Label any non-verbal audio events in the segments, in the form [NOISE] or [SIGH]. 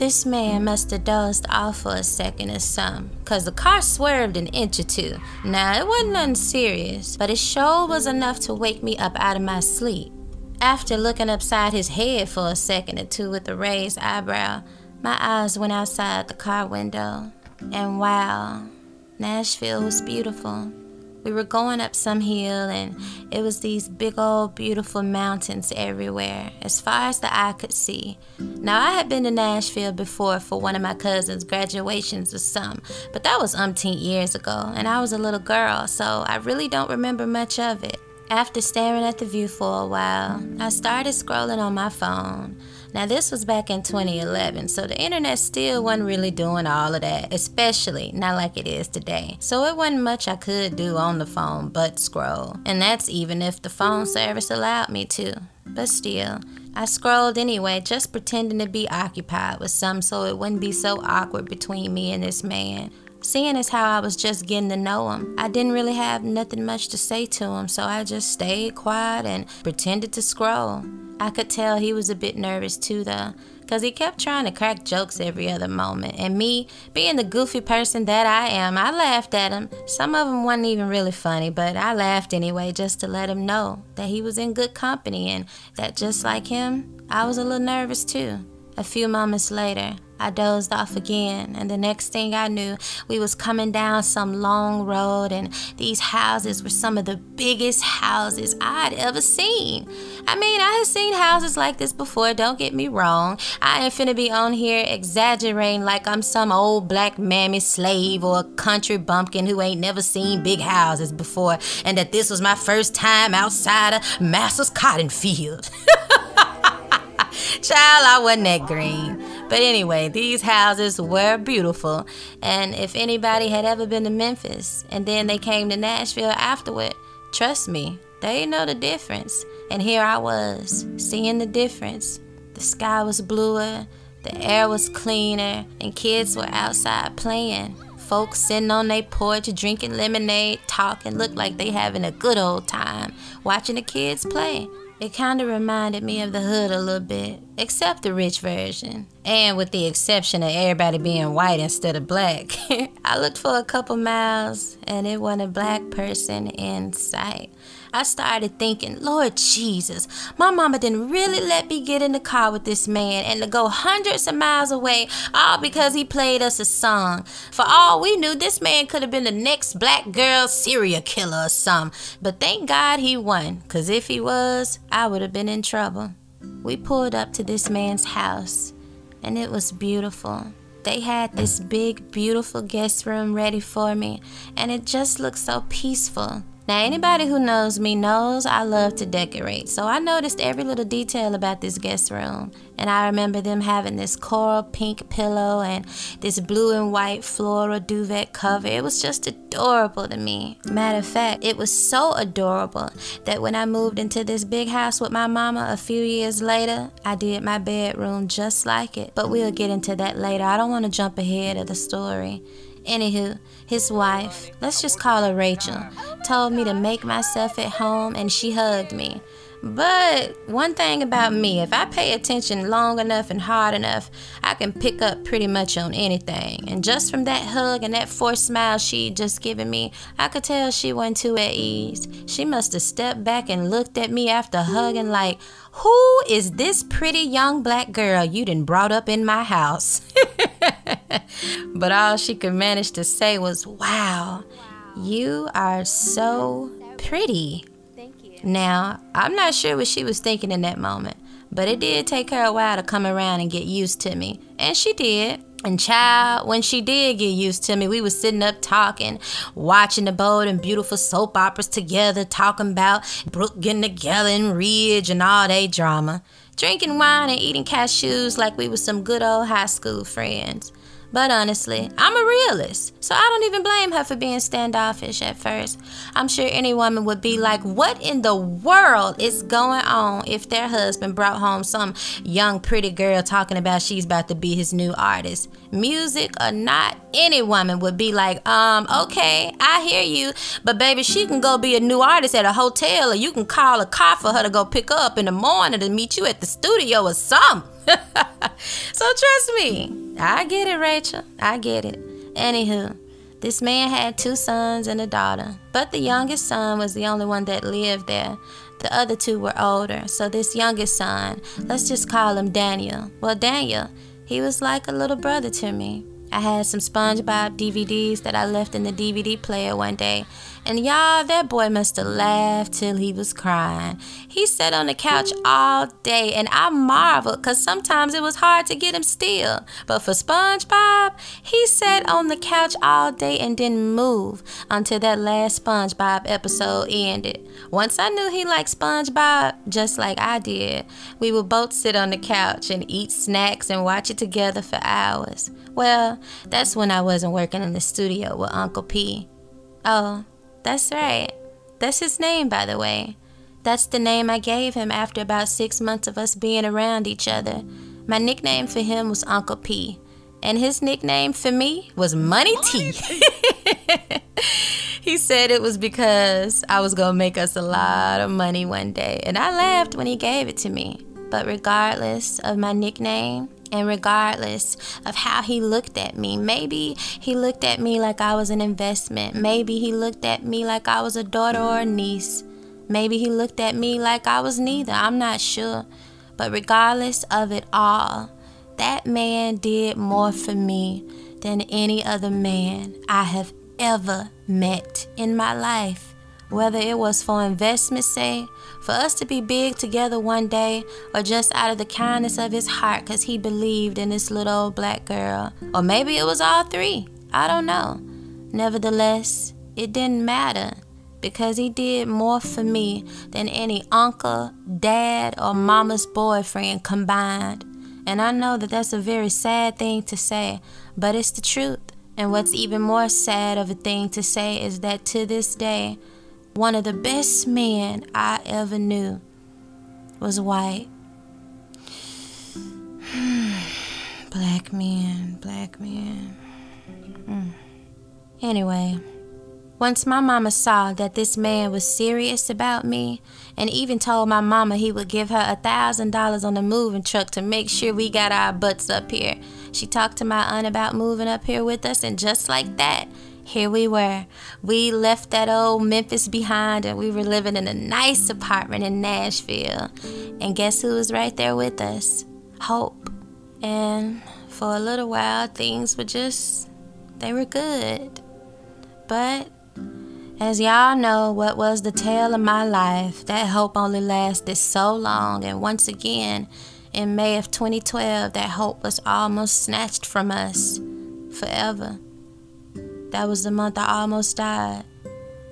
This man must have dozed off for a second or something, cause the car swerved an inch or two. Now, it wasn't nothing serious, but it sure was enough to wake me up out of my sleep. After looking upside his head for a second or two with a raised eyebrow, my eyes went outside the car window. And wow, Nashville was beautiful. We were going up some hill, and it was these big old beautiful mountains everywhere, as far as the eye could see. Now, I had been to Nashville before for one of my cousin's graduations or some, but that was umpteen years ago, and I was a little girl, so I really don't remember much of it. After staring at the view for a while, I started scrolling on my phone. Now, this was back in 2011, so the internet still wasn't really doing all of that, especially not like it is today. So, it wasn't much I could do on the phone but scroll. And that's even if the phone service allowed me to. But still, I scrolled anyway, just pretending to be occupied with some so it wouldn't be so awkward between me and this man. Seeing as how I was just getting to know him, I didn't really have nothing much to say to him, so I just stayed quiet and pretended to scroll. I could tell he was a bit nervous too, though, because he kept trying to crack jokes every other moment. And me, being the goofy person that I am, I laughed at him. Some of them wasn't even really funny, but I laughed anyway just to let him know that he was in good company and that just like him, I was a little nervous too. A few moments later, I dozed off again, and the next thing I knew, we was coming down some long road, and these houses were some of the biggest houses I'd ever seen. I mean, I had seen houses like this before, don't get me wrong. I ain't finna be on here exaggerating like I'm some old black mammy slave or a country bumpkin who ain't never seen big houses before, and that this was my first time outside of Master's cotton field. [LAUGHS] [LAUGHS] Child, I wasn't that green. But anyway, these houses were beautiful. And if anybody had ever been to Memphis and then they came to Nashville afterward, trust me, they know the difference. And here I was, seeing the difference. The sky was bluer, the air was cleaner, and kids were outside playing. Folks sitting on their porch drinking lemonade, talking, looked like they having a good old time watching the kids play. It kind of reminded me of the hood a little bit, except the rich version. And with the exception of everybody being white instead of black. [LAUGHS] I looked for a couple miles and it wasn't a black person in sight. I started thinking, Lord Jesus, my mama didn't really let me get in the car with this man and to go hundreds of miles away, all because he played us a song. For all we knew, this man could have been the next black girl serial killer or something. But thank God he won, because if he was, I would have been in trouble. We pulled up to this man's house, and it was beautiful. They had this big, beautiful guest room ready for me, and it just looked so peaceful. Now, anybody who knows me knows I love to decorate, so I noticed every little detail about this guest room. And I remember them having this coral pink pillow and this blue and white floral duvet cover. It was just adorable to me. Matter of fact, it was so adorable that when I moved into this big house with my mama a few years later, I did my bedroom just like it. But we'll get into that later. I don't want to jump ahead of the story. Anywho, his wife, let's just call her Rachel, told me to make myself at home and she hugged me. But one thing about me, if I pay attention long enough and hard enough, I can pick up pretty much on anything. And just from that hug and that forced smile she just given me, I could tell she wasn't too at ease. She must have stepped back and looked at me after hugging like, who is this pretty young black girl you done brought up in my house? [LAUGHS] but all she could manage to say was, Wow, you are so pretty. Now, I'm not sure what she was thinking in that moment, but it did take her a while to come around and get used to me. And she did. And child, when she did get used to me, we was sitting up talking, watching the bold and beautiful soap operas together, talking about Brooke getting together and Ridge and all that drama, drinking wine and eating cashews like we was some good old high school friends. But honestly, I'm a realist, so I don't even blame her for being standoffish at first. I'm sure any woman would be like, What in the world is going on if their husband brought home some young, pretty girl talking about she's about to be his new artist? Music or not, any woman would be like, Um, okay, I hear you, but baby, she can go be a new artist at a hotel, or you can call a car for her to go pick up in the morning to meet you at the studio or something. [LAUGHS] so trust me, I get it, Rachel. I get it. Anywho, this man had two sons and a daughter, but the youngest son was the only one that lived there. The other two were older, so this youngest son, let's just call him Daniel. Well, Daniel, he was like a little brother to me. I had some SpongeBob DVDs that I left in the DVD player one day, and y'all, that boy must have laughed till he was crying. He sat on the couch all day, and I marveled because sometimes it was hard to get him still. But for SpongeBob, he sat on the couch all day and didn't move until that last SpongeBob episode ended. Once I knew he liked SpongeBob, just like I did, we would both sit on the couch and eat snacks and watch it together for hours. Well, that's when I wasn't working in the studio with Uncle P. Oh, that's right. That's his name, by the way. That's the name I gave him after about six months of us being around each other. My nickname for him was Uncle P, and his nickname for me was Money T. [LAUGHS] he said it was because I was going to make us a lot of money one day, and I laughed when he gave it to me. But regardless of my nickname, and regardless of how he looked at me, maybe he looked at me like I was an investment. Maybe he looked at me like I was a daughter or a niece. Maybe he looked at me like I was neither. I'm not sure. But regardless of it all, that man did more for me than any other man I have ever met in my life. Whether it was for investment's sake, for us to be big together one day, or just out of the kindness of his heart because he believed in this little old black girl. Or maybe it was all three. I don't know. Nevertheless, it didn't matter because he did more for me than any uncle, dad, or mama's boyfriend combined. And I know that that's a very sad thing to say, but it's the truth. And what's even more sad of a thing to say is that to this day, one of the best men I ever knew was white. [SIGHS] black men, black men. Mm. Anyway, once my mama saw that this man was serious about me and even told my mama he would give her a thousand dollars on the moving truck to make sure we got our butts up here. She talked to my aunt about moving up here with us, and just like that, here we were. We left that old Memphis behind and we were living in a nice apartment in Nashville. And guess who was right there with us? Hope. And for a little while, things were just, they were good. But as y'all know, what was the tale of my life, that hope only lasted so long. And once again, in May of 2012, that hope was almost snatched from us forever. That was the month I almost died.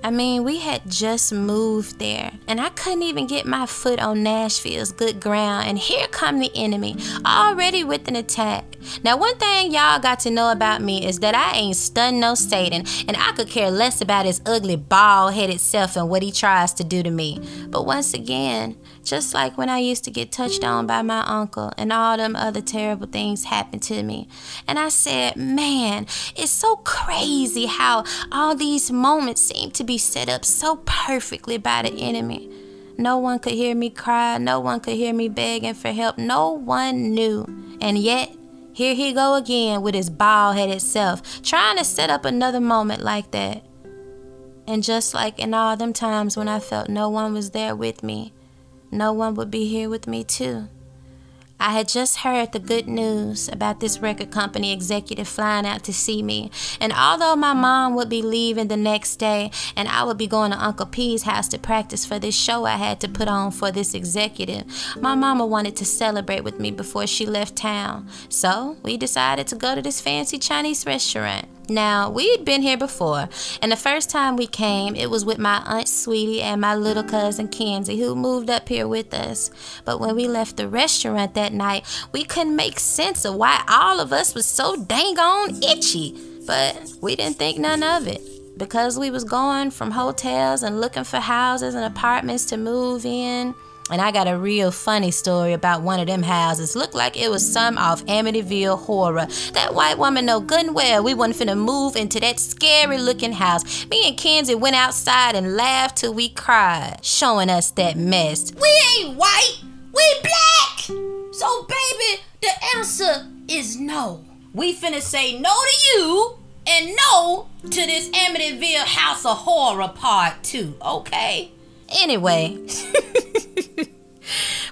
I mean, we had just moved there, and I couldn't even get my foot on Nashville's good ground. And here come the enemy, already with an attack. Now, one thing y'all got to know about me is that I ain't stunned no Satan, and I could care less about his ugly, bald headed self and what he tries to do to me. But once again, just like when I used to get touched on by my uncle and all them other terrible things happened to me. And I said, man, it's so crazy how all these moments seem to be set up so perfectly by the enemy. No one could hear me cry. No one could hear me begging for help. No one knew. And yet, here he go again with his bald headed self, trying to set up another moment like that. And just like in all them times when I felt no one was there with me, no one would be here with me, too. I had just heard the good news about this record company executive flying out to see me. And although my mom would be leaving the next day and I would be going to Uncle P's house to practice for this show I had to put on for this executive, my mama wanted to celebrate with me before she left town. So we decided to go to this fancy Chinese restaurant. Now, we'd been here before, and the first time we came, it was with my Aunt Sweetie and my little cousin Kenzie, who moved up here with us. But when we left the restaurant that night, we couldn't make sense of why all of us was so dang on itchy. But we didn't think none of it. Because we was going from hotels and looking for houses and apartments to move in, and I got a real funny story about one of them houses. Looked like it was some off Amityville horror. That white woman know good and well we wasn't finna move into that scary looking house. Me and Kenzie went outside and laughed till we cried, showing us that mess. We ain't white, we black. So baby, the answer is no. We finna say no to you and no to this Amityville House of Horror Part 2, okay? Anyway, mm. [LAUGHS]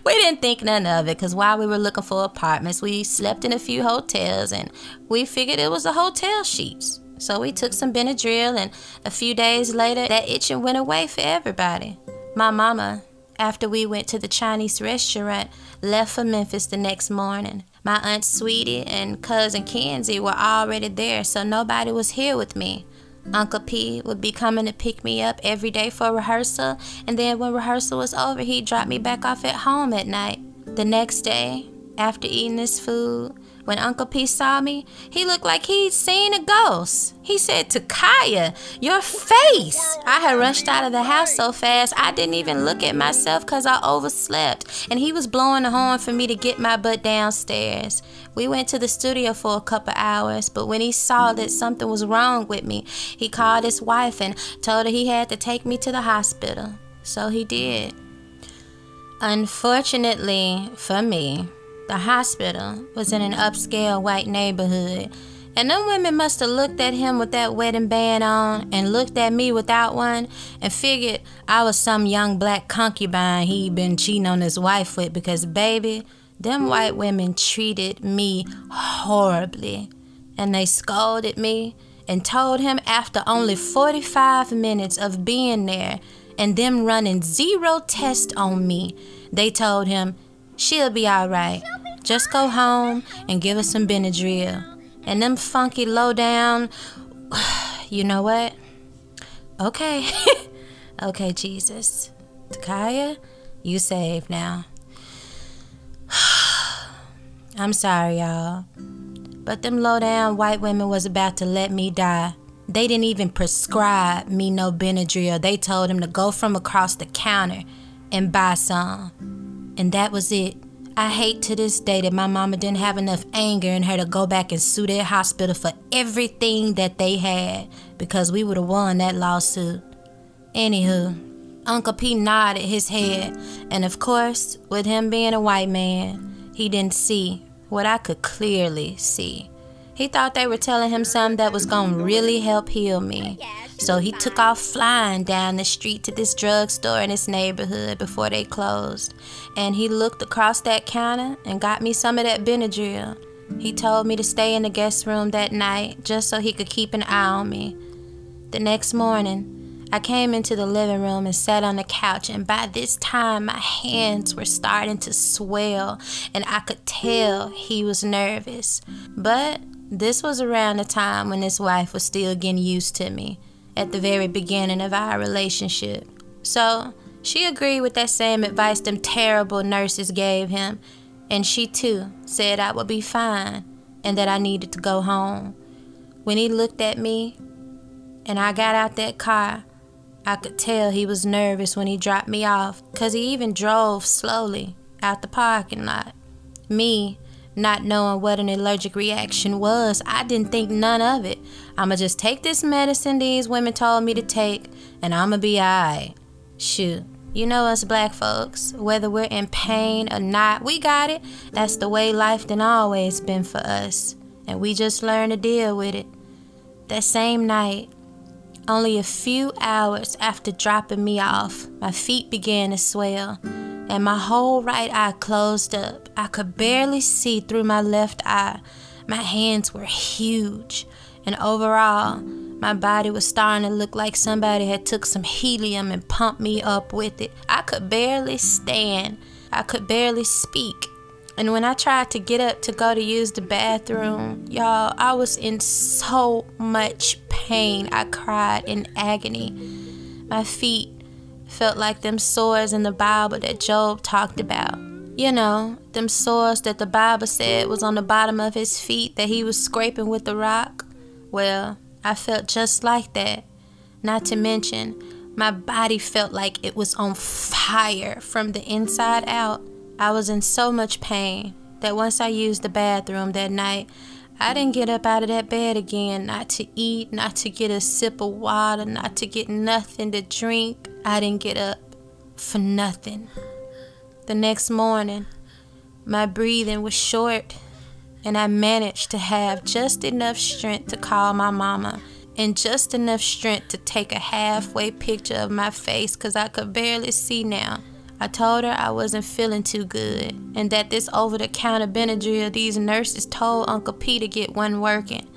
we didn't think none of it because while we were looking for apartments, we slept in a few hotels and we figured it was the hotel sheets. So we took some Benadryl and a few days later, that itching went away for everybody. My mama, after we went to the Chinese restaurant, left for Memphis the next morning. My Aunt Sweetie and cousin Kenzie were already there, so nobody was here with me. Uncle P would be coming to pick me up every day for rehearsal, and then when rehearsal was over, he'd drop me back off at home at night. The next day, after eating this food, when Uncle P saw me, he looked like he'd seen a ghost. He said, Takaya, your face. I had rushed out of the house so fast I didn't even look at myself because I overslept. And he was blowing the horn for me to get my butt downstairs. We went to the studio for a couple hours, but when he saw that something was wrong with me, he called his wife and told her he had to take me to the hospital. So he did. Unfortunately for me, the hospital was in an upscale white neighborhood, and them women must have looked at him with that wedding band on and looked at me without one and figured I was some young black concubine he'd been cheating on his wife with because, baby, them white women treated me horribly. And they scolded me and told him after only 45 minutes of being there and them running zero tests on me, they told him, She'll be alright. Just go home and give us some Benadryl. And them funky low down, [SIGHS] you know what? Okay. [LAUGHS] okay, Jesus. Takaya, you saved now. I'm sorry, y'all. But them low down white women was about to let me die. They didn't even prescribe me no Benadryl. They told him to go from across the counter and buy some. And that was it. I hate to this day that my mama didn't have enough anger in her to go back and sue that hospital for everything that they had because we would have won that lawsuit. Anywho, Uncle P nodded his head, and of course, with him being a white man, he didn't see what I could clearly see. He thought they were telling him something that was gonna really help heal me. So he took off flying down the street to this drugstore in his neighborhood before they closed. And he looked across that counter and got me some of that Benadryl. He told me to stay in the guest room that night just so he could keep an eye on me. The next morning, I came into the living room and sat on the couch, and by this time, my hands were starting to swell, and I could tell he was nervous. But this was around the time when his wife was still getting used to me at the very beginning of our relationship. So she agreed with that same advice them terrible nurses gave him, and she too said I would be fine and that I needed to go home. When he looked at me and I got out that car, I could tell he was nervous when he dropped me off because he even drove slowly out the parking lot. Me, not knowing what an allergic reaction was, I didn't think none of it. I'ma just take this medicine these women told me to take, and I'ma be alright. Shoot. You know us black folks, whether we're in pain or not, we got it. That's the way life done always been for us. And we just learn to deal with it. That same night, only a few hours after dropping me off, my feet began to swell and my whole right eye closed up. I could barely see through my left eye. My hands were huge, and overall, my body was starting to look like somebody had took some helium and pumped me up with it. I could barely stand. I could barely speak. And when I tried to get up to go to use the bathroom, y'all, I was in so much pain. I cried in agony. My feet felt like them sores in the Bible that Job talked about. You know, them sores that the Bible said was on the bottom of his feet that he was scraping with the rock. Well, I felt just like that. Not to mention, my body felt like it was on fire from the inside out. I was in so much pain that once I used the bathroom that night, I didn't get up out of that bed again, not to eat, not to get a sip of water, not to get nothing to drink. I didn't get up for nothing. The next morning, my breathing was short, and I managed to have just enough strength to call my mama and just enough strength to take a halfway picture of my face because I could barely see now. I told her I wasn't feeling too good and that this over the counter Benadryl these nurses told Uncle P to get one working.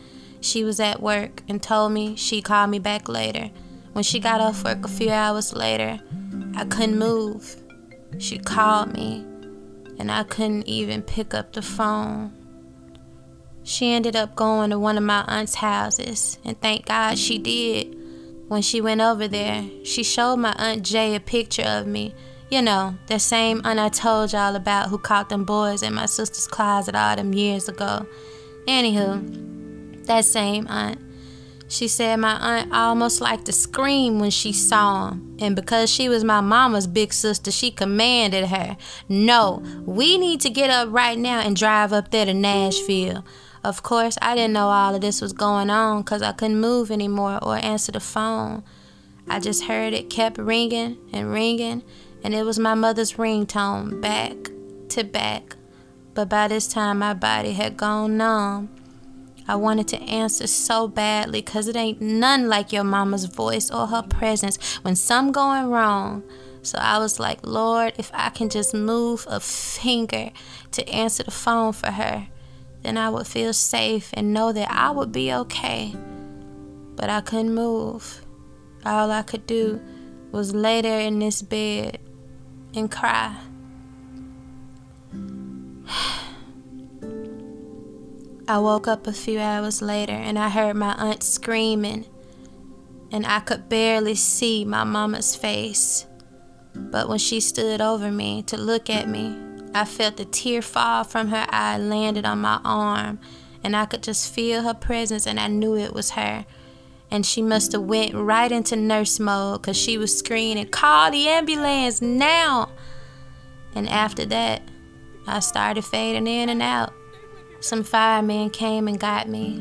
She was at work and told me she'd call me back later. When she got off work a few hours later, I couldn't move. She called me and I couldn't even pick up the phone. She ended up going to one of my aunt's houses, and thank God she did. When she went over there, she showed my Aunt Jay a picture of me you know, the same aunt I told y'all about who caught them boys in my sister's closet all them years ago. Anywho, that same aunt. She said my aunt almost liked to scream when she saw him. And because she was my mama's big sister, she commanded her, No, we need to get up right now and drive up there to Nashville. Of course, I didn't know all of this was going on because I couldn't move anymore or answer the phone. I just heard it kept ringing and ringing and it was my mother's ringtone back to back. But by this time, my body had gone numb. I wanted to answer so badly because it ain't none like your mama's voice or her presence when some going wrong. So I was like, Lord, if I can just move a finger to answer the phone for her, then I would feel safe and know that I would be okay. But I couldn't move. All I could do was lay there in this bed and cry. I woke up a few hours later and I heard my aunt screaming, and I could barely see my mama's face. But when she stood over me to look at me, I felt a tear fall from her eye landed on my arm, and I could just feel her presence, and I knew it was her and she must have went right into nurse mode because she was screaming, "Call the ambulance now!" And after that, I started fading in and out. Some firemen came and got me,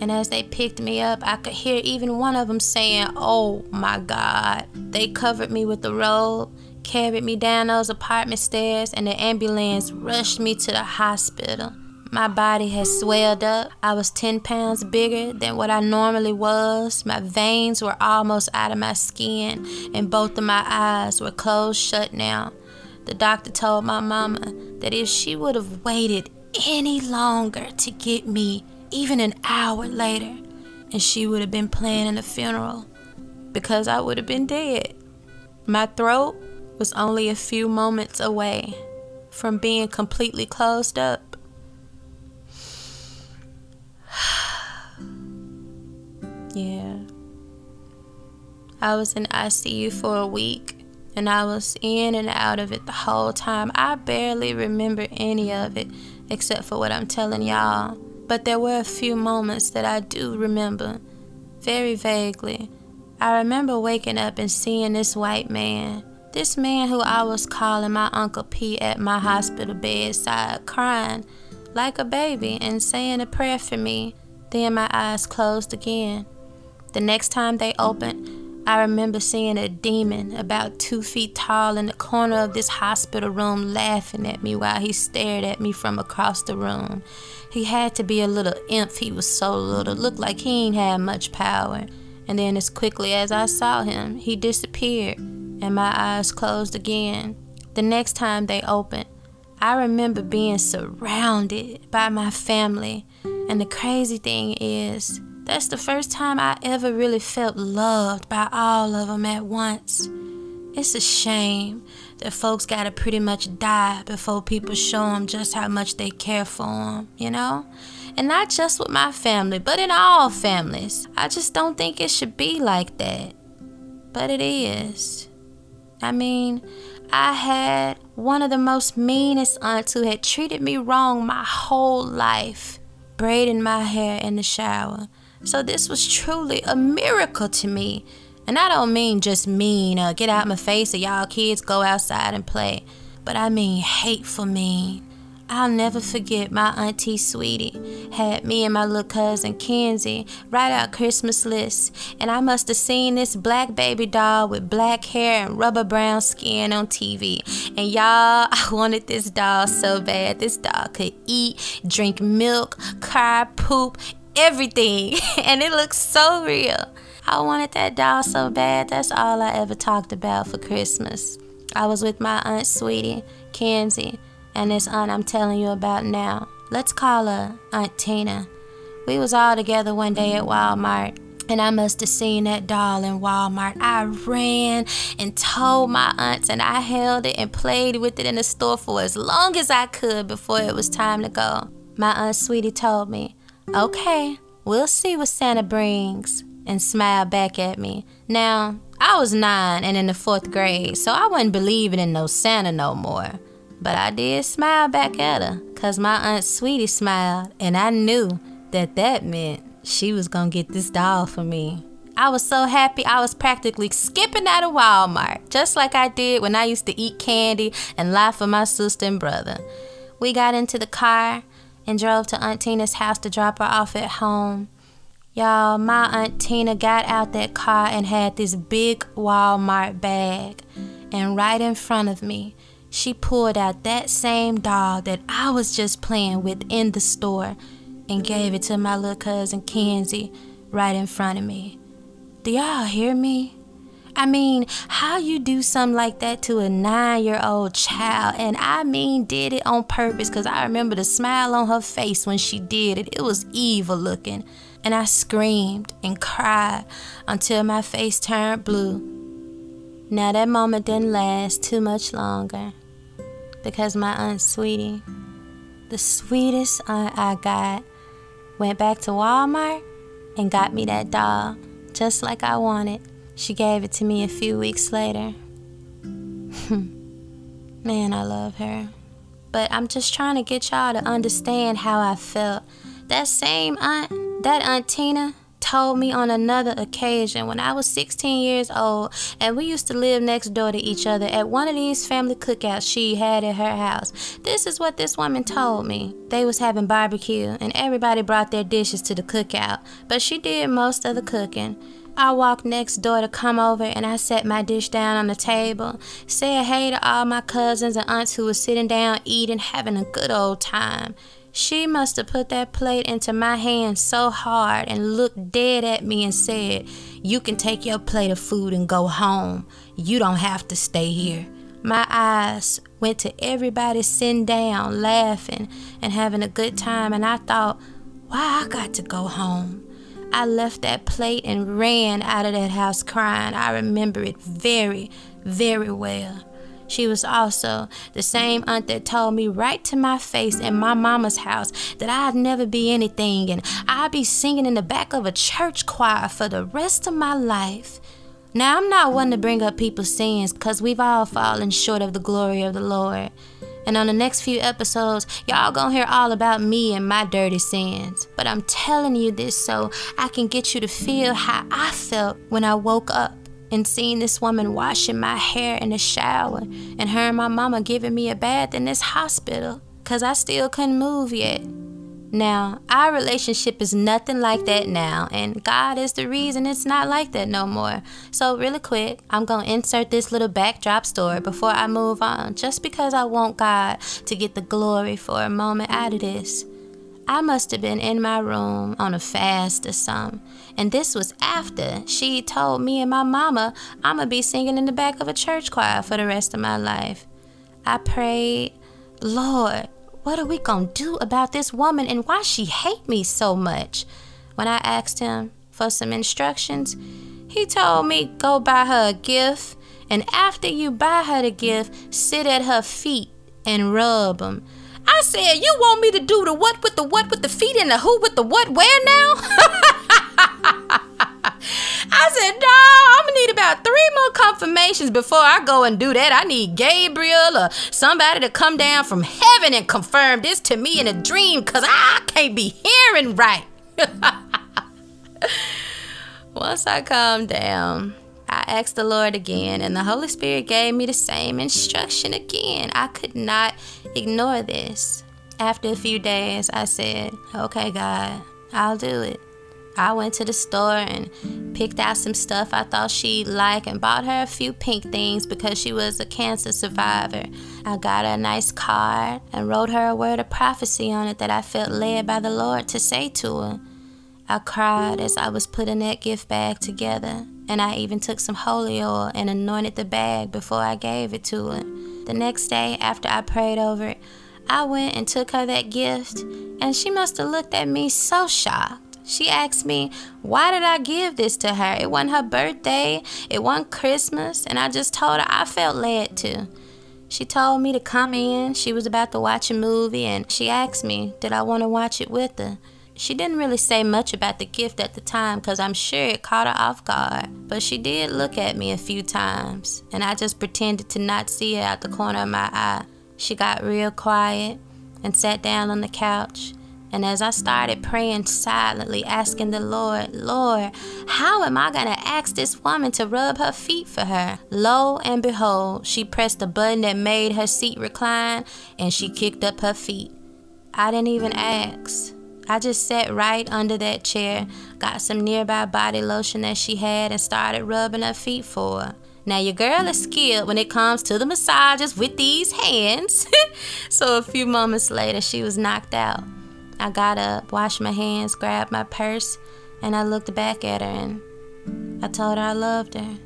and as they picked me up, I could hear even one of them saying, "Oh my God!" They covered me with the robe, carried me down those apartment stairs, and the ambulance rushed me to the hospital. My body had swelled up. I was 10 pounds bigger than what I normally was. My veins were almost out of my skin, and both of my eyes were closed shut now. The doctor told my mama that if she would have waited any longer to get me, even an hour later, and she would have been planning a funeral because I would have been dead. My throat was only a few moments away from being completely closed up. [SIGHS] Yeah. I was in ICU for a week and I was in and out of it the whole time. I barely remember any of it except for what I'm telling y'all. But there were a few moments that I do remember, very vaguely. I remember waking up and seeing this white man, this man who I was calling my Uncle P at my hospital bedside, crying like a baby and saying a prayer for me. Then my eyes closed again. The next time they opened, I remember seeing a demon about two feet tall in the corner of this hospital room laughing at me while he stared at me from across the room. He had to be a little imp, he was so little, looked like he ain't had much power. And then, as quickly as I saw him, he disappeared, and my eyes closed again. The next time they opened, I remember being surrounded by my family. And the crazy thing is, that's the first time I ever really felt loved by all of them at once. It's a shame that folks gotta pretty much die before people show them just how much they care for them, you know? And not just with my family, but in all families. I just don't think it should be like that. But it is. I mean, I had one of the most meanest aunts who had treated me wrong my whole life, braiding my hair in the shower. So this was truly a miracle to me. And I don't mean just mean, uh, get out my face or y'all kids go outside and play. But I mean hateful mean. I'll never forget my auntie Sweetie had me and my little cousin Kenzie write out Christmas lists, and I must have seen this black baby doll with black hair and rubber brown skin on TV. And y'all, [LAUGHS] I wanted this doll so bad. This doll could eat, drink milk, cry, poop, everything, [LAUGHS] and it looks so real. I wanted that doll so bad. That's all I ever talked about for Christmas. I was with my aunt Sweetie, Kenzie and this aunt I'm telling you about now. Let's call her Aunt Tina. We was all together one day at Walmart. And I must have seen that doll in Walmart. I ran and told my aunts, and I held it and played with it in the store for as long as I could before it was time to go. My Aunt Sweetie told me, Okay, we'll see what Santa brings, and smiled back at me. Now, I was nine and in the fourth grade, so I wasn't believing in no Santa no more. But I did smile back at her, cause my Aunt Sweetie smiled, and I knew that that meant she was gonna get this doll for me. I was so happy I was practically skipping out of Walmart, just like I did when I used to eat candy and lie for my sister and brother. We got into the car and drove to Aunt Tina's house to drop her off at home. Y'all, my Aunt Tina got out that car and had this big Walmart bag. And right in front of me, she pulled out that same doll that I was just playing with in the store and gave it to my little cousin Kenzie right in front of me. Do y'all hear me? I mean, how you do something like that to a nine year old child? And I mean, did it on purpose because I remember the smile on her face when she did it. It was evil looking. And I screamed and cried until my face turned blue. Now, that moment didn't last too much longer because my Aunt Sweetie, the sweetest aunt I got, went back to Walmart and got me that doll just like I wanted. She gave it to me a few weeks later. [LAUGHS] Man, I love her. But I'm just trying to get y'all to understand how I felt. That same aunt, that Aunt Tina, told me on another occasion when I was 16 years old and we used to live next door to each other at one of these family cookouts she had at her house. This is what this woman told me. They was having barbecue and everybody brought their dishes to the cookout, but she did most of the cooking. I walked next door to come over and I set my dish down on the table, said hey to all my cousins and aunts who were sitting down eating, having a good old time. She must have put that plate into my hand so hard and looked dead at me and said, You can take your plate of food and go home. You don't have to stay here. My eyes went to everybody sitting down, laughing and having a good time, and I thought, Why I got to go home? I left that plate and ran out of that house crying. I remember it very, very well. She was also the same aunt that told me right to my face in my mama's house that I'd never be anything and I'd be singing in the back of a church choir for the rest of my life. Now, I'm not one to bring up people's sins because we've all fallen short of the glory of the Lord. And on the next few episodes, y'all gonna hear all about me and my dirty sins. But I'm telling you this so I can get you to feel how I felt when I woke up and seeing this woman washing my hair in the shower and her and my mama giving me a bath in this hospital because I still couldn't move yet. Now, our relationship is nothing like that now, and God is the reason it's not like that no more. So, really quick, I'm to insert this little backdrop story before I move on, just because I want God to get the glory for a moment out of this. I must have been in my room on a fast or something. And this was after she told me and my mama I'ma be singing in the back of a church choir for the rest of my life. I prayed, Lord, what are we gonna do about this woman and why she hate me so much? When I asked him for some instructions, he told me go buy her a gift And after you buy her the gift, sit at her feet and rub them. I said, You want me to do the what with the what with the feet and the who with the what where now? [LAUGHS] I said, No, I'm gonna need about three more confirmations before I go and do that. I need Gabriel or somebody to come down from heaven and confirm this to me in a dream because I can't be hearing right. [LAUGHS] Once I calmed down, I asked the Lord again, and the Holy Spirit gave me the same instruction again. I could not ignore this. After a few days, I said, Okay, God, I'll do it. I went to the store and picked out some stuff I thought she'd like and bought her a few pink things because she was a cancer survivor. I got her a nice card and wrote her a word of prophecy on it that I felt led by the Lord to say to her. I cried as I was putting that gift bag together, and I even took some holy oil and anointed the bag before I gave it to her. The next day, after I prayed over it, I went and took her that gift, and she must have looked at me so shocked. She asked me, Why did I give this to her? It wasn't her birthday, it wasn't Christmas, and I just told her I felt led to. She told me to come in. She was about to watch a movie, and she asked me, Did I want to watch it with her? She didn't really say much about the gift at the time because I'm sure it caught her off guard. But she did look at me a few times, and I just pretended to not see her out the corner of my eye. She got real quiet and sat down on the couch. And as I started praying silently, asking the Lord, Lord, how am I going to ask this woman to rub her feet for her? Lo and behold, she pressed a button that made her seat recline and she kicked up her feet. I didn't even ask. I just sat right under that chair, got some nearby body lotion that she had, and started rubbing her feet for her. Now, your girl is skilled when it comes to the massages with these hands. [LAUGHS] so, a few moments later, she was knocked out. I got up, washed my hands, grabbed my purse, and I looked back at her and I told her I loved her.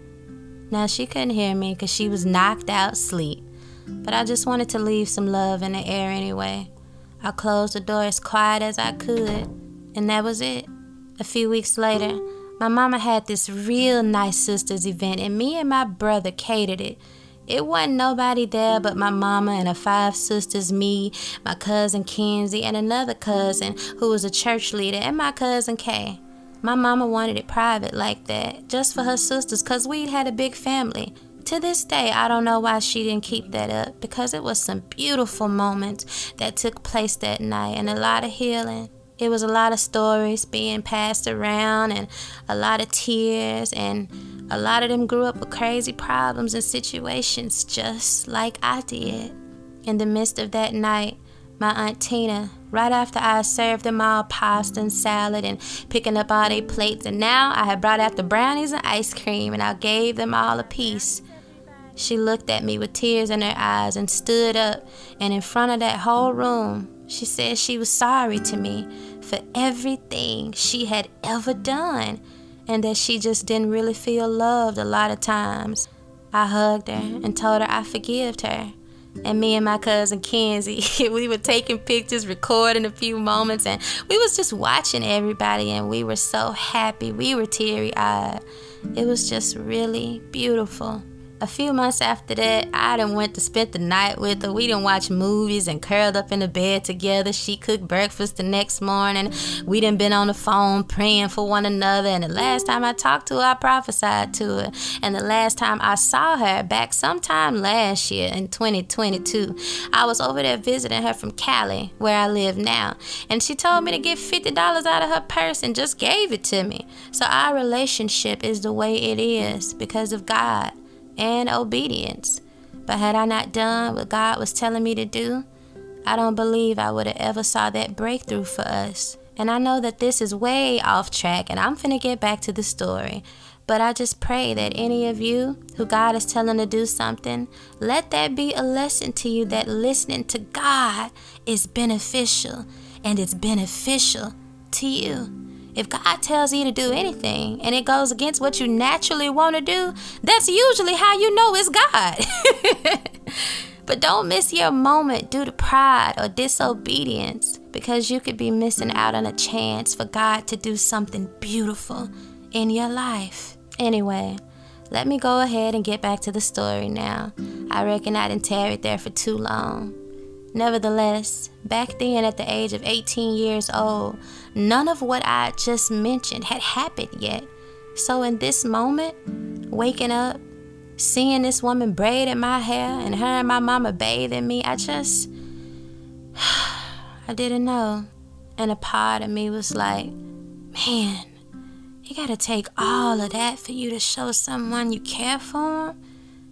Now she couldn't hear me because she was knocked out sleep, but I just wanted to leave some love in the air anyway. I closed the door as quiet as I could, and that was it. A few weeks later, my mama had this real nice sisters event, and me and my brother catered it. It wasn't nobody there but my mama and her five sisters, me, my cousin Kenzie, and another cousin who was a church leader, and my cousin Kay. My mama wanted it private like that, just for her sisters, because we'd had a big family. To this day, I don't know why she didn't keep that up, because it was some beautiful moments that took place that night and a lot of healing. It was a lot of stories being passed around and a lot of tears and a lot of them grew up with crazy problems and situations just like I did. In the midst of that night, my Aunt Tina, right after I served them all pasta and salad and picking up all their plates, and now I had brought out the brownies and ice cream and I gave them all a piece. She looked at me with tears in her eyes and stood up, and in front of that whole room, she said she was sorry to me for everything she had ever done and that she just didn't really feel loved a lot of times. I hugged her mm-hmm. and told her I forgived her. And me and my cousin Kenzie, [LAUGHS] we were taking pictures, recording a few moments, and we was just watching everybody and we were so happy. We were teary-eyed. It was just really beautiful. A few months after that, I done went to spend the night with her. We done watch movies and curled up in the bed together. She cooked breakfast the next morning. We done been on the phone praying for one another. And the last time I talked to her, I prophesied to her. And the last time I saw her back sometime last year in 2022, I was over there visiting her from Cali, where I live now. And she told me to get $50 out of her purse and just gave it to me. So our relationship is the way it is because of God and obedience. But had I not done what God was telling me to do, I don't believe I would have ever saw that breakthrough for us. And I know that this is way off track, and I'm finna get back to the story. But I just pray that any of you who God is telling to do something, let that be a lesson to you that listening to God is beneficial, and it's beneficial to you. If God tells you to do anything and it goes against what you naturally want to do, that's usually how you know it's God. [LAUGHS] but don't miss your moment due to pride or disobedience because you could be missing out on a chance for God to do something beautiful in your life. Anyway, let me go ahead and get back to the story now. I reckon I didn't tarry there for too long. Nevertheless, back then at the age of 18 years old, none of what I just mentioned had happened yet. So, in this moment, waking up, seeing this woman braiding my hair and her and my mama bathing me, I just, [SIGHS] I didn't know. And a part of me was like, man, you gotta take all of that for you to show someone you care for.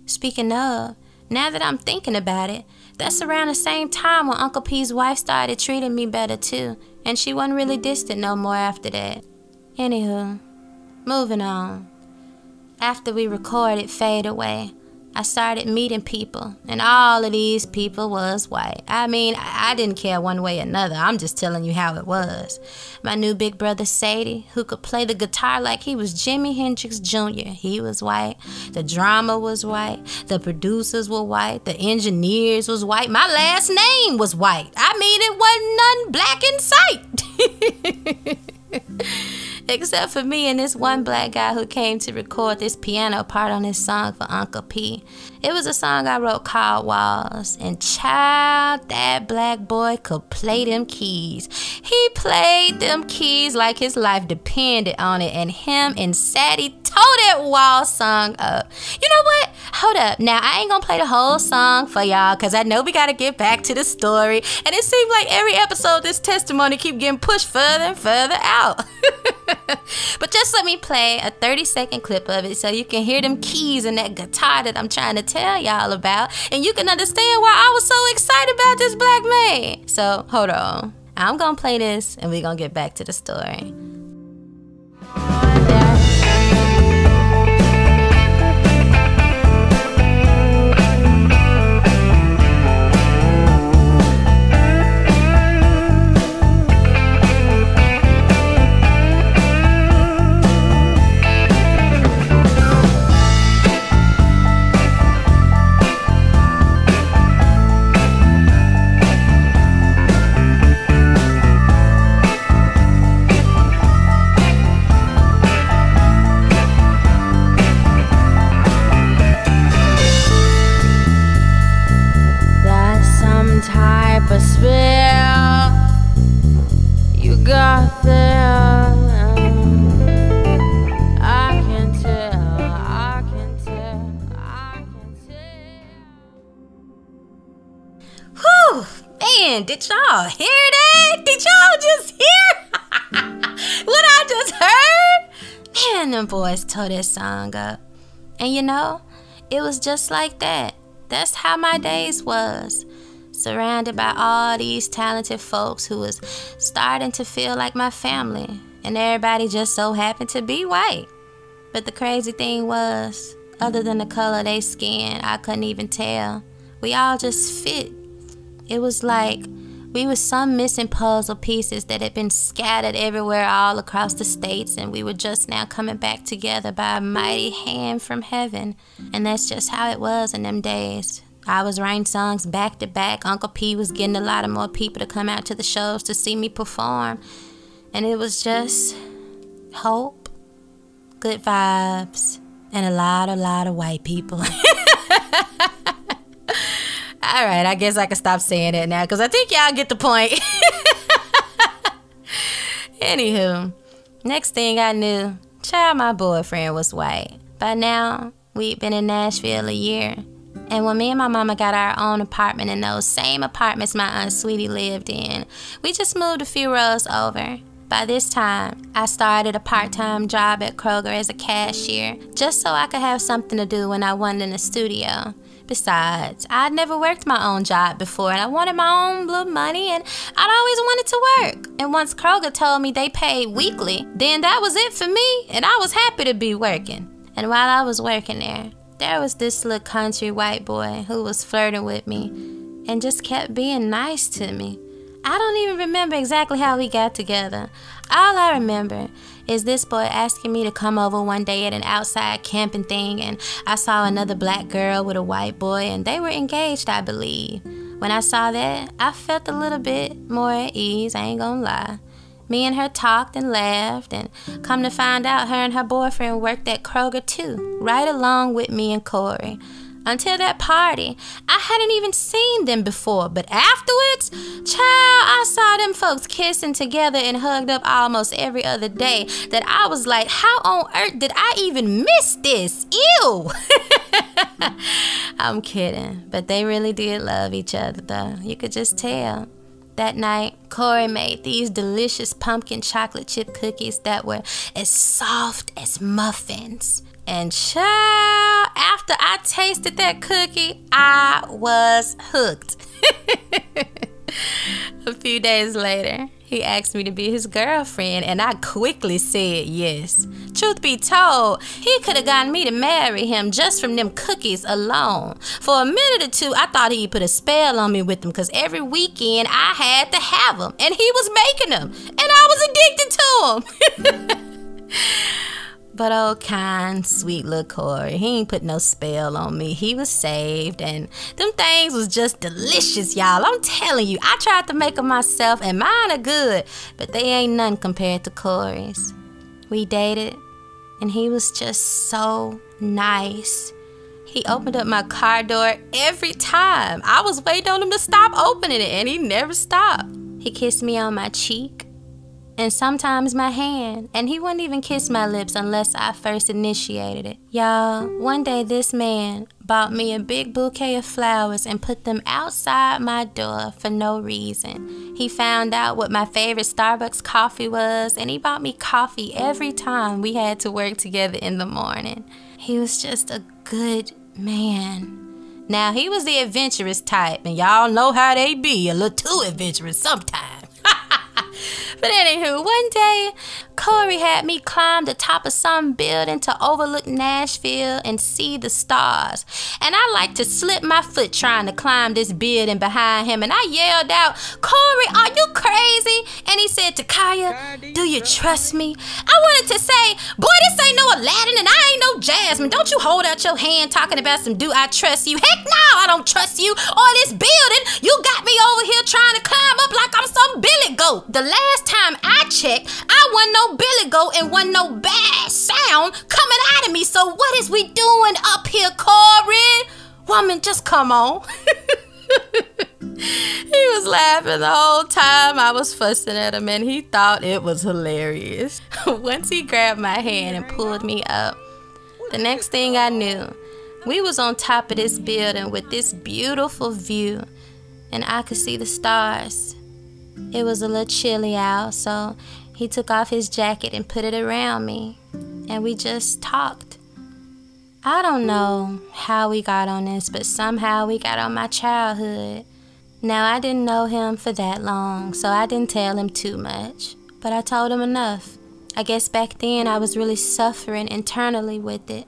Speaking of, now that I'm thinking about it, that's around the same time when Uncle P's wife started treating me better too, and she wasn't really distant no more after that. Anywho, moving on. After we recorded Fade Away, I started meeting people, and all of these people was white. I mean, I didn't care one way or another. I'm just telling you how it was. My new big brother Sadie, who could play the guitar like he was Jimi Hendrix Jr., he was white. The drama was white. The producers were white. The engineers was white. My last name was white. I mean, it wasn't none black in sight. [LAUGHS] except for me and this one mm. black guy who came to record this piano part on this song for Uncle P. It was a song I wrote called Walls, and child, that black boy could play them keys. He played them keys like his life depended on it, and him and Sadie tore that wall song up. You know what? Hold up. Now, I ain't gonna play the whole song for y'all because I know we gotta get back to the story. And it seems like every episode, this testimony keep getting pushed further and further out. [LAUGHS] but just let me play a 30 second clip of it so you can hear them keys and that guitar that I'm trying to tell y'all about. And you can understand why I was so excited about this black man. So, hold on. I'm gonna play this and we're gonna get back to the story. Did y'all hear that? Did y'all just hear [LAUGHS] what I just heard? Man, them boys tore this song up. And you know, it was just like that. That's how my days was. Surrounded by all these talented folks who was starting to feel like my family. And everybody just so happened to be white. But the crazy thing was, other than the color their skin, I couldn't even tell. We all just fit. It was like we were some missing puzzle pieces that had been scattered everywhere all across the states, and we were just now coming back together by a mighty hand from heaven. And that's just how it was in them days. I was writing songs back to back. Uncle P was getting a lot of more people to come out to the shows to see me perform. And it was just hope, good vibes, and a lot, a lot of white people. [LAUGHS] All right, I guess I can stop saying it now because I think y'all get the point. [LAUGHS] Anywho, next thing I knew, child, my boyfriend was white. By now, we'd been in Nashville a year. And when me and my mama got our own apartment in those same apartments my Aunt Sweetie lived in, we just moved a few rows over. By this time, I started a part time job at Kroger as a cashier just so I could have something to do when I wasn't in the studio. Besides, I'd never worked my own job before and I wanted my own little money and I'd always wanted to work. And once Kroger told me they paid weekly, then that was it for me and I was happy to be working. And while I was working there, there was this little country white boy who was flirting with me and just kept being nice to me. I don't even remember exactly how we got together. All I remember is this boy asking me to come over one day at an outside camping thing, and I saw another black girl with a white boy, and they were engaged, I believe. When I saw that, I felt a little bit more at ease, I ain't gonna lie. Me and her talked and laughed, and come to find out, her and her boyfriend worked at Kroger too, right along with me and Corey. Until that party, I hadn't even seen them before, but afterwards, child, I saw them folks kissing together and hugged up almost every other day. That I was like, how on earth did I even miss this? Ew! [LAUGHS] I'm kidding, but they really did love each other, though. You could just tell. That night, Corey made these delicious pumpkin chocolate chip cookies that were as soft as muffins. And child, after I tasted that cookie, I was hooked. [LAUGHS] A few days later, he asked me to be his girlfriend, and I quickly said yes. Truth be told, he could have gotten me to marry him just from them cookies alone. For a minute or two, I thought he put a spell on me with them because every weekend I had to have them, and he was making them, and I was addicted to them. [LAUGHS] But oh, kind, sweet little Corey, he ain't put no spell on me. He was saved, and them things was just delicious, y'all. I'm telling you, I tried to make them myself, and mine are good, but they ain't none compared to Corey's. We dated, and he was just so nice. He opened up my car door every time. I was waiting on him to stop opening it, and he never stopped. He kissed me on my cheek and sometimes my hand, and he wouldn't even kiss my lips unless I first initiated it. Y'all, one day this man bought me a big bouquet of flowers and put them outside my door for no reason. He found out what my favorite Starbucks coffee was, and he bought me coffee every time we had to work together in the morning. He was just a good man. Now, he was the adventurous type, and y'all know how they be, a little too adventurous sometimes. But anywho, one day Corey had me climb the top of some building to overlook Nashville and see the stars. And I like to slip my foot trying to climb this building behind him. And I yelled out, Corey, are you crazy? And he said, Takaya, do you trust me? I wanted to say, boy, this ain't no Aladdin and I ain't no Jasmine. Don't you hold out your hand talking about some do I trust you? Heck no, I don't trust you or this building. You got me over here trying to climb up like I'm some billy goat. The last time I checked, I wasn't no billy goat and wasn't no bad sound coming out of me. So what is we doing up here, Corey? Woman, just come on. [LAUGHS] he was laughing the whole time I was fussing at him, and he thought it was hilarious. [LAUGHS] Once he grabbed my hand and pulled me up, the next thing I knew, we was on top of this building with this beautiful view, and I could see the stars. It was a little chilly out, so he took off his jacket and put it around me, and we just talked. I don't know how we got on this, but somehow we got on my childhood. Now, I didn't know him for that long, so I didn't tell him too much, but I told him enough. I guess back then I was really suffering internally with it,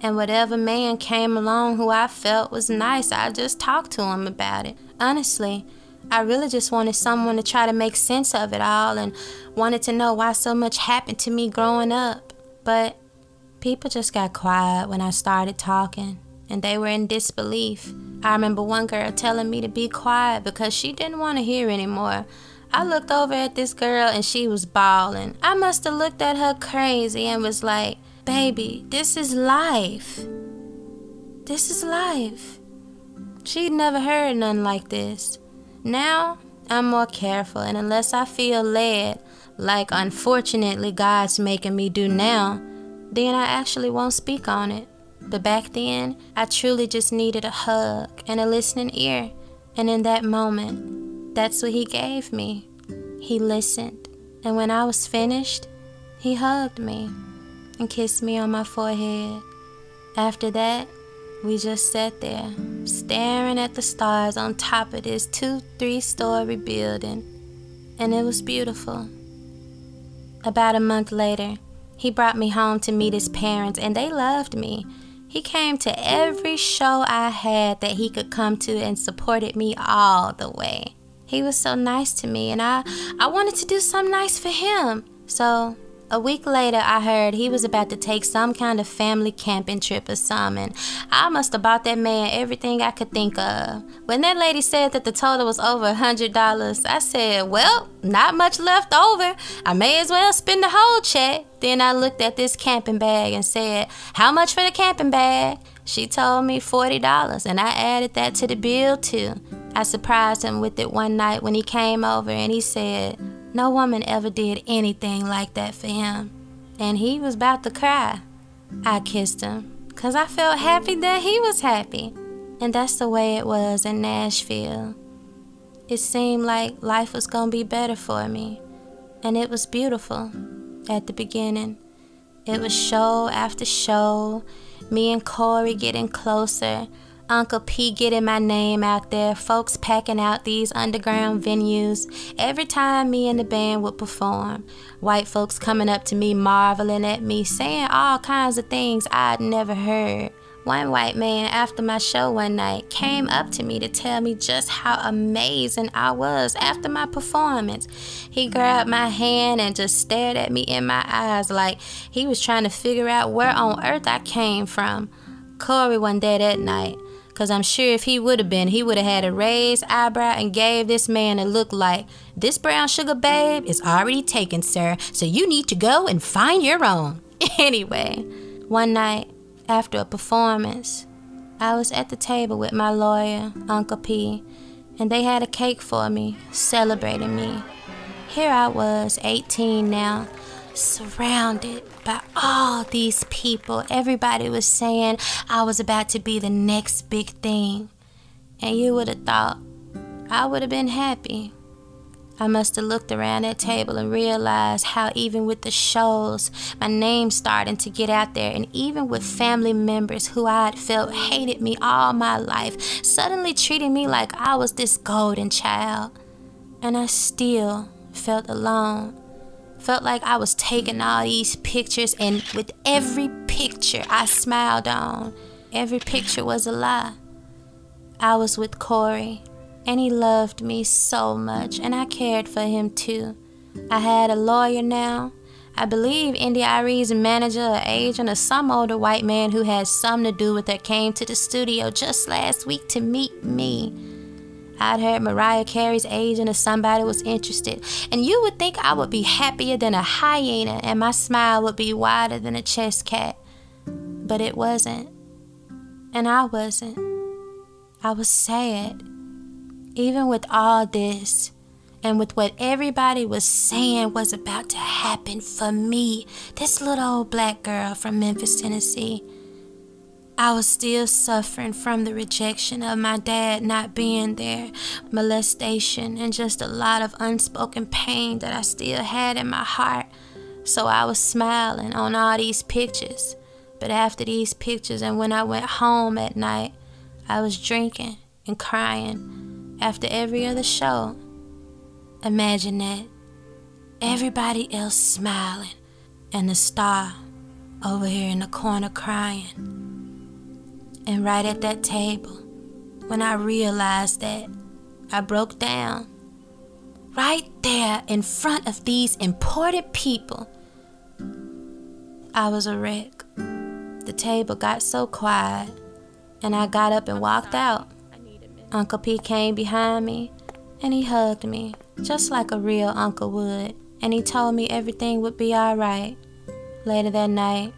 and whatever man came along who I felt was nice, I just talked to him about it. Honestly, I really just wanted someone to try to make sense of it all and wanted to know why so much happened to me growing up. But people just got quiet when I started talking, and they were in disbelief. I remember one girl telling me to be quiet because she didn't want to hear anymore. I looked over at this girl and she was bawling. I must have looked at her crazy and was like, Baby, this is life. This is life. She'd never heard nothing like this. Now, I'm more careful, and unless I feel led, like unfortunately God's making me do now, then I actually won't speak on it. But back then, I truly just needed a hug and a listening ear. And in that moment, that's what He gave me. He listened. And when I was finished, He hugged me and kissed me on my forehead. After that, we just sat there, staring at the stars on top of this two, three story building, and it was beautiful. About a month later, he brought me home to meet his parents, and they loved me. He came to every show I had that he could come to and supported me all the way. He was so nice to me, and I, I wanted to do something nice for him. So A week later, I heard he was about to take some kind of family camping trip or something. I must have bought that man everything I could think of. When that lady said that the total was over a $100, I said, Well, not much left over. I may as well spend the whole check. Then I looked at this camping bag and said, How much for the camping bag? She told me $40, and I added that to the bill too. I surprised him with it one night when he came over and he said, No woman ever did anything like that for him. And he was about to cry. I kissed him because I felt happy that he was happy. And that's the way it was in Nashville. It seemed like life was going to be better for me. And it was beautiful at the beginning. It was show after show, me and Corey getting closer, Uncle P getting my name out there, folks packing out these underground venues every time me and the band would perform. White folks coming up to me, marveling at me, saying all kinds of things I'd never heard. One white man after my show one night came up to me to tell me just how amazing I was after my performance. He grabbed my hand and just stared at me in my eyes like he was trying to figure out where on earth I came from. Corey wasn't there that night. Cause I'm sure if he would have been, he would have had a raised eyebrow and gave this man a look like, This brown sugar babe is already taken, sir, so you need to go and find your own. [LAUGHS] anyway, one night after a performance, I was at the table with my lawyer, Uncle P, and they had a cake for me, celebrating me. Here I was, 18 now, surrounded by all these people. Everybody was saying I was about to be the next big thing. And you would have thought I would have been happy. I must have looked around that table and realized how, even with the shows, my name starting to get out there, and even with family members who I had felt hated me all my life, suddenly treating me like I was this golden child. And I still felt alone. Felt like I was taking all these pictures, and with every picture I smiled on, every picture was a lie. I was with Corey, and he loved me so much, and I cared for him too. I had a lawyer now. I believe India Arie's manager or agent or some older white man who had something to do with her came to the studio just last week to meet me. I'd heard Mariah Carey's agent or somebody was interested, and you would think I would be happier than a hyena and my smile would be wider than a chess cat. But it wasn't. And I wasn't. I was sad. Even with all this, and with what everybody was saying was about to happen for me, this little old black girl from Memphis, Tennessee. I was still suffering from the rejection of my dad not being there, molestation, and just a lot of unspoken pain that I still had in my heart. So I was smiling on all these pictures. But after these pictures, and when I went home at night, I was drinking and crying after every other show. Imagine that. Everybody else smiling, and the star over here in the corner crying. And right at that table, when I realized that, I broke down. Right there in front of these important people, I was a wreck. The table got so quiet, and I got up and walked out. Uncle P came behind me, and he hugged me, just like a real uncle would, and he told me everything would be alright. Later that night,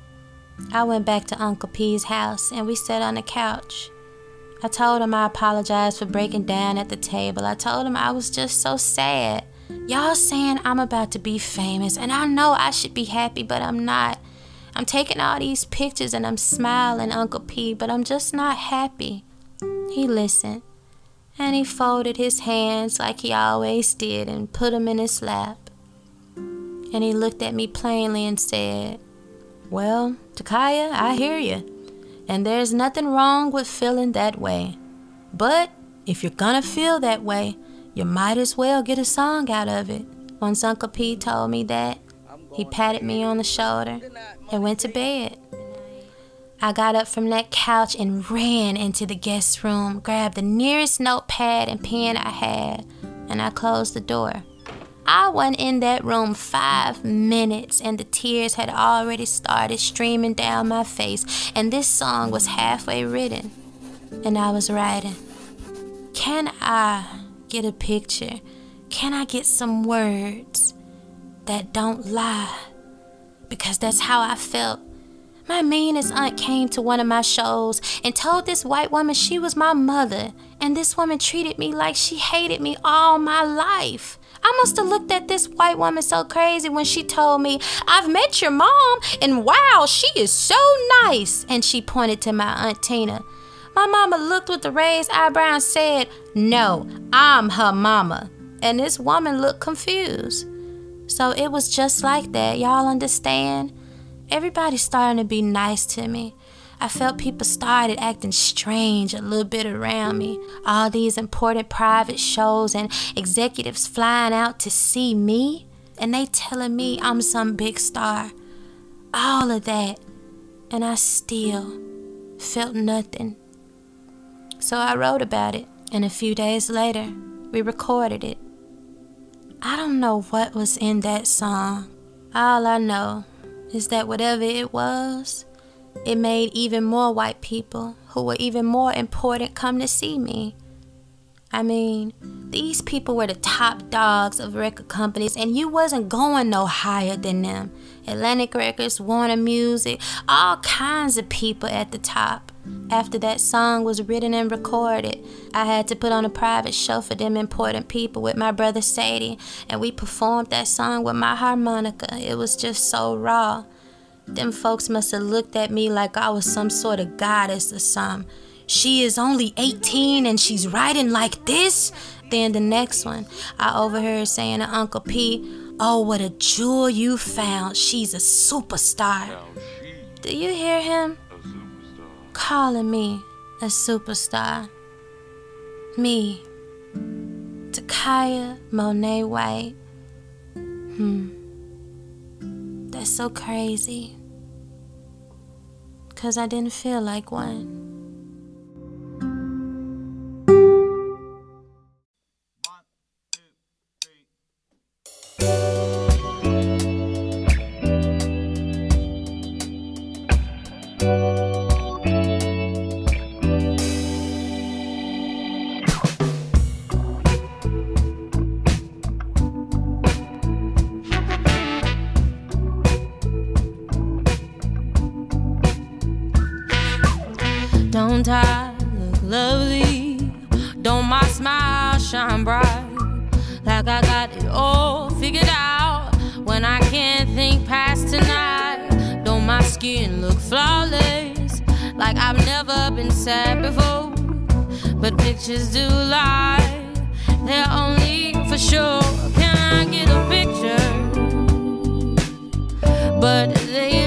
I went back to Uncle P's house and we sat on the couch. I told him I apologized for breaking down at the table. I told him I was just so sad. Y'all saying I'm about to be famous and I know I should be happy, but I'm not. I'm taking all these pictures and I'm smiling, Uncle P, but I'm just not happy. He listened and he folded his hands like he always did and put them in his lap. And he looked at me plainly and said, well, Takaya, I hear you. And there's nothing wrong with feeling that way. But if you're gonna feel that way, you might as well get a song out of it. Once Uncle P told me that, he patted me on the shoulder and went to bed. I got up from that couch and ran into the guest room, grabbed the nearest notepad and pen I had, and I closed the door. I went in that room five minutes and the tears had already started streaming down my face, and this song was halfway written, and I was writing. Can I get a picture? Can I get some words that don't lie? Because that's how I felt. My meanest aunt came to one of my shows and told this white woman she was my mother, and this woman treated me like she hated me all my life. I must have looked at this white woman so crazy when she told me, I've met your mom, and wow, she is so nice. And she pointed to my Aunt Tina. My mama looked with the raised eyebrow and said, No, I'm her mama. And this woman looked confused. So it was just like that, y'all understand? Everybody's starting to be nice to me. I felt people started acting strange a little bit around me. All these important private shows and executives flying out to see me, and they telling me I'm some big star. All of that, and I still felt nothing. So I wrote about it, and a few days later, we recorded it. I don't know what was in that song. All I know is that whatever it was, it made even more white people who were even more important come to see me. I mean, these people were the top dogs of record companies, and you wasn't going no higher than them. Atlantic Records, Warner Music, all kinds of people at the top. After that song was written and recorded, I had to put on a private show for them important people with my brother Sadie, and we performed that song with my harmonica. It was just so raw. Them folks must have looked at me like I was some sort of goddess or something. She is only 18 and she's riding like this? Then the next one, I overheard saying to Uncle P, Oh, what a jewel you found. She's a superstar. Do you hear him? Calling me a superstar. Me, Takaya Monet White. Hmm. That's so crazy. Because I didn't feel like one. Don't I look lovely? Don't my smile shine bright? Like I got it all figured out when I can't think past tonight. Don't my skin look flawless? Like I've never been sad before. But pictures do lie, they're only for sure. Can I get a picture? But they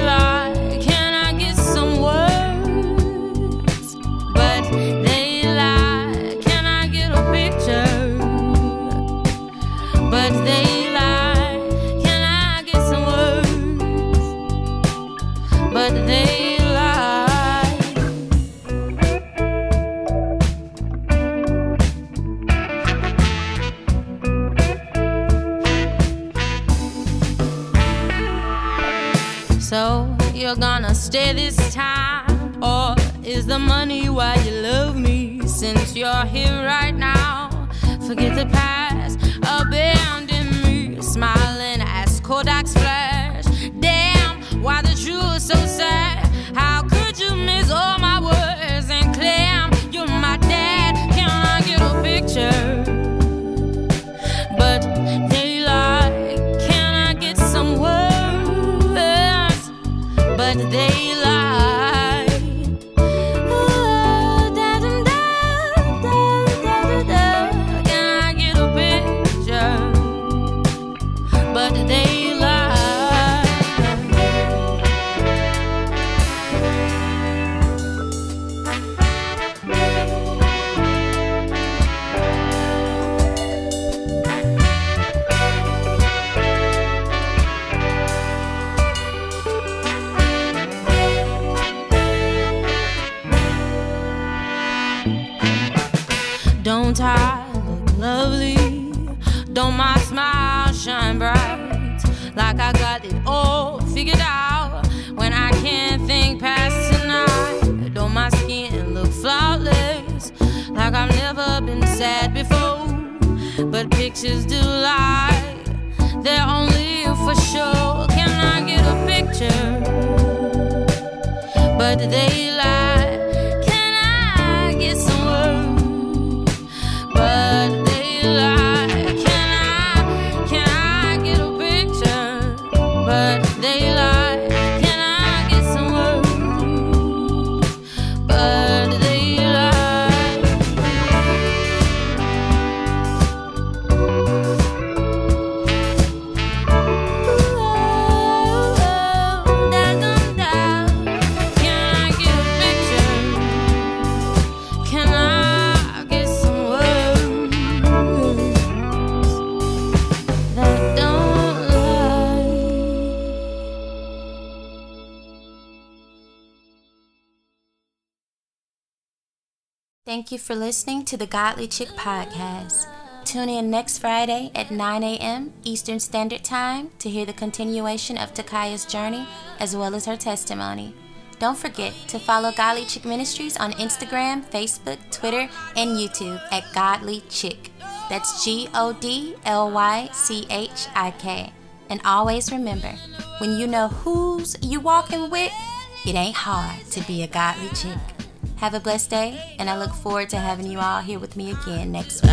stay this time? Or is the money why you love me? Since you're here right now, forget the past, abandon me. Smiling as Kodak's flash. Damn, why the truth is so sad? How could you miss all my words they Thank you for listening to the Godly Chick Podcast. Tune in next Friday at 9 a.m. Eastern Standard Time to hear the continuation of Takaya's journey as well as her testimony. Don't forget to follow Godly Chick Ministries on Instagram, Facebook, Twitter, and YouTube at Godly Chick. That's G O D L Y C H I K. And always remember, when you know who's you walking with, it ain't hard to be a godly chick. Have a blessed day, and I look forward to having you all here with me again next week.